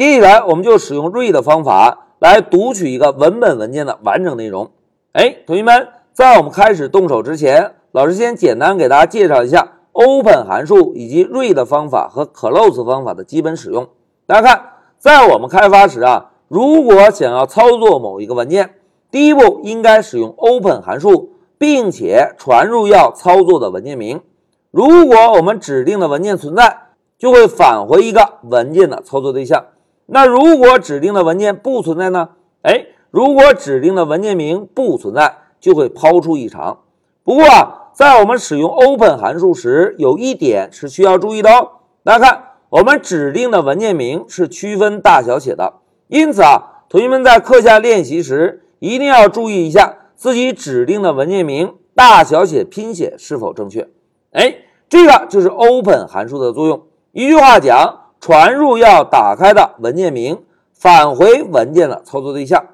接下来我们就使用 read 方法来读取一个文本文件的完整内容。哎，同学们，在我们开始动手之前，老师先简单给大家介绍一下 open 函数以及 read 方法和 close 方法的基本使用。大家看，在我们开发时啊，如果想要操作某一个文件，第一步应该使用 open 函数，并且传入要操作的文件名。如果我们指定的文件存在，就会返回一个文件的操作对象。那如果指定的文件不存在呢？哎，如果指定的文件名不存在，就会抛出异常。不过啊，在我们使用 open 函数时，有一点是需要注意的哦。大家看，我们指定的文件名是区分大小写的，因此啊，同学们在课下练习时一定要注意一下自己指定的文件名大小写拼写是否正确。哎，这个就是 open 函数的作用。一句话讲，传入要打开的文件名，返回文件的操作对象。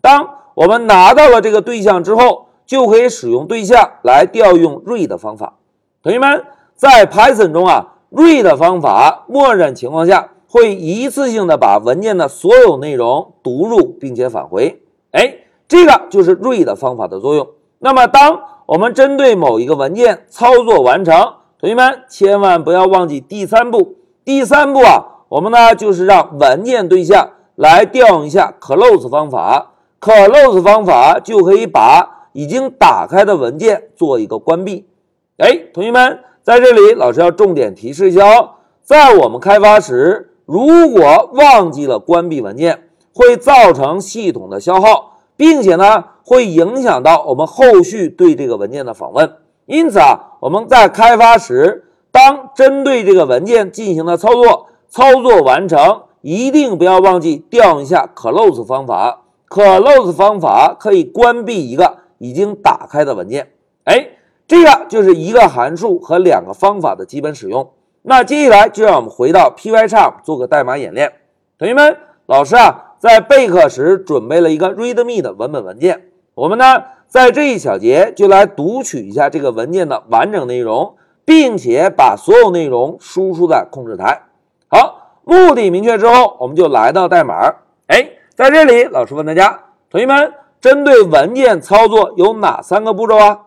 当我们拿到了这个对象之后，就可以使用对象来调用 read 方法。同学们，在 Python 中啊，read 方法默认情况下会一次性的把文件的所有内容读入并且返回。哎，这个就是 read 方法的作用。那么，当我们针对某一个文件操作完成，同学们千万不要忘记第三步。第三步啊，我们呢就是让文件对象来调用一下 close 方法。close 方法就可以把已经打开的文件做一个关闭。哎，同学们在这里，老师要重点提示一下哦，在我们开发时，如果忘记了关闭文件，会造成系统的消耗，并且呢会影响到我们后续对这个文件的访问。因此啊，我们在开发时，当针对这个文件进行的操作，操作完成，一定不要忘记调一下 close 方法。close 方法可以关闭一个已经打开的文件。哎，这个就是一个函数和两个方法的基本使用。那接下来就让我们回到 Pycharm 做个代码演练。同学们，老师啊，在备课时准备了一个 README 的文本文件，我们呢。在这一小节，就来读取一下这个文件的完整内容，并且把所有内容输出在控制台。好，目的明确之后，我们就来到代码。哎，在这里，老师问大家，同学们，针对文件操作有哪三个步骤啊？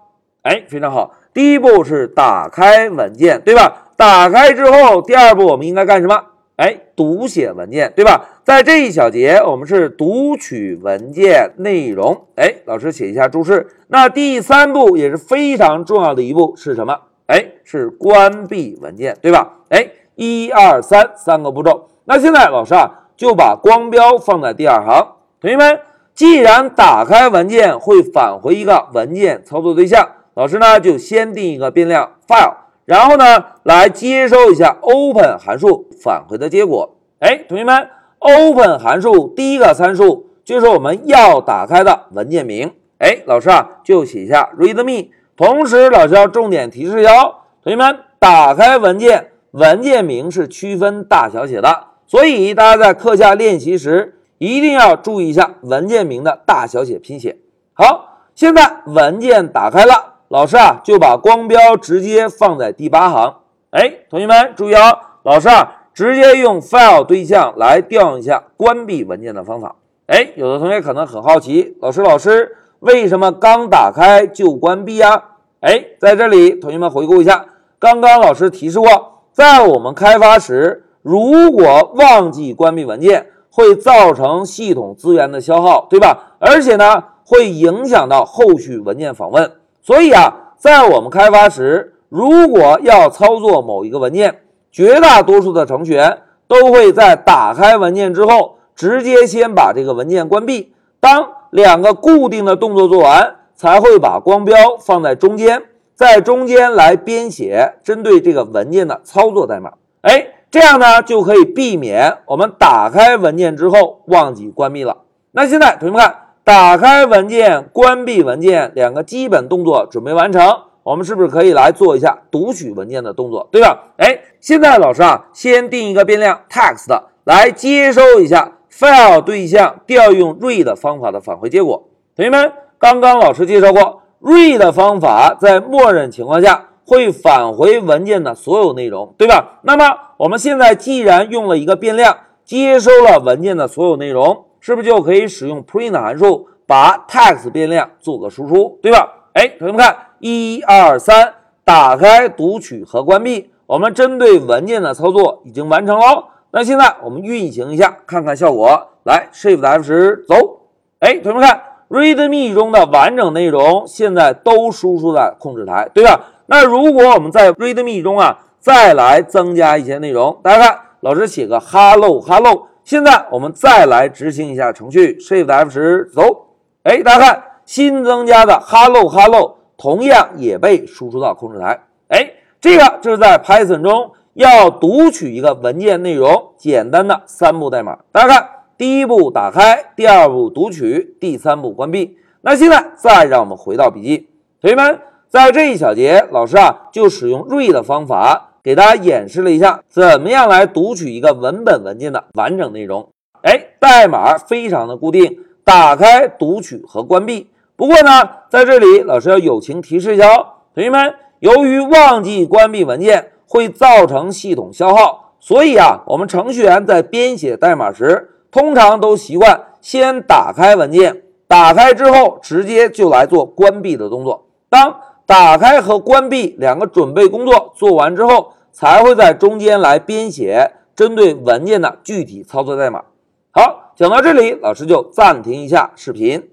哎，非常好，第一步是打开文件，对吧？打开之后，第二步我们应该干什么？哎，读写文件，对吧？在这一小节，我们是读取文件内容。哎，老师写一下注释。那第三步也是非常重要的一步是什么？哎，是关闭文件，对吧？哎，一二三，三个步骤。那现在老师啊，就把光标放在第二行。同学们，既然打开文件会返回一个文件操作对象，老师呢就先定一个变量 file。然后呢，来接收一下 open 函数返回的结果。哎，同学们，open 函数第一个参数就是我们要打开的文件名。哎，老师啊，就写一下 readme。同时，老师要重点提示哟，同学们，打开文件，文件名是区分大小写的，所以大家在课下练习时一定要注意一下文件名的大小写拼写。好，现在文件打开了。老师啊，就把光标直接放在第八行。哎，同学们注意哦，老师啊，直接用 file 对象来调用一下关闭文件的方法。哎，有的同学可能很好奇，老师，老师为什么刚打开就关闭啊？哎，在这里，同学们回顾一下，刚刚老师提示过，在我们开发时，如果忘记关闭文件，会造成系统资源的消耗，对吧？而且呢，会影响到后续文件访问。所以啊，在我们开发时，如果要操作某一个文件，绝大多数的程序员都会在打开文件之后，直接先把这个文件关闭。当两个固定的动作做完，才会把光标放在中间，在中间来编写针对这个文件的操作代码。哎，这样呢就可以避免我们打开文件之后忘记关闭了。那现在同学们看。打开文件，关闭文件，两个基本动作准备完成，我们是不是可以来做一下读取文件的动作，对吧？哎，现在老师啊，先定一个变量 text 来接收一下 file 对象调用 read 方法的返回结果。同学们，刚刚老师介绍过，read 方法在默认情况下会返回文件的所有内容，对吧？那么我们现在既然用了一个变量接收了文件的所有内容，是不是就可以使用 print 函数把 text 变量做个输出，对吧？哎，同学们看，一二三，打开、读取和关闭，我们针对文件的操作已经完成喽。那现在我们运行一下，看看效果。来，Shift F10，走。哎，同学们看，README 中的完整内容现在都输出在控制台，对吧？那如果我们在 README 中啊，再来增加一些内容，大家看，老师写个 Hello Hello。现在我们再来执行一下程序，Shift F10，走。哎，大家看，新增加的 Hello Hello 同样也被输出到控制台。哎，这个就是在 Python 中要读取一个文件内容简单的三步代码。大家看，第一步打开，第二步读取，第三步关闭。那现在再让我们回到笔记，同学们。在这一小节，老师啊就使用 read 的方法给大家演示了一下，怎么样来读取一个文本文件的完整内容。哎，代码非常的固定，打开、读取和关闭。不过呢，在这里老师要友情提示一下哦，同学们，由于忘记关闭文件会造成系统消耗，所以啊，我们程序员在编写代码时，通常都习惯先打开文件，打开之后直接就来做关闭的动作。当打开和关闭两个准备工作做完之后，才会在中间来编写针对文件的具体操作代码。好，讲到这里，老师就暂停一下视频。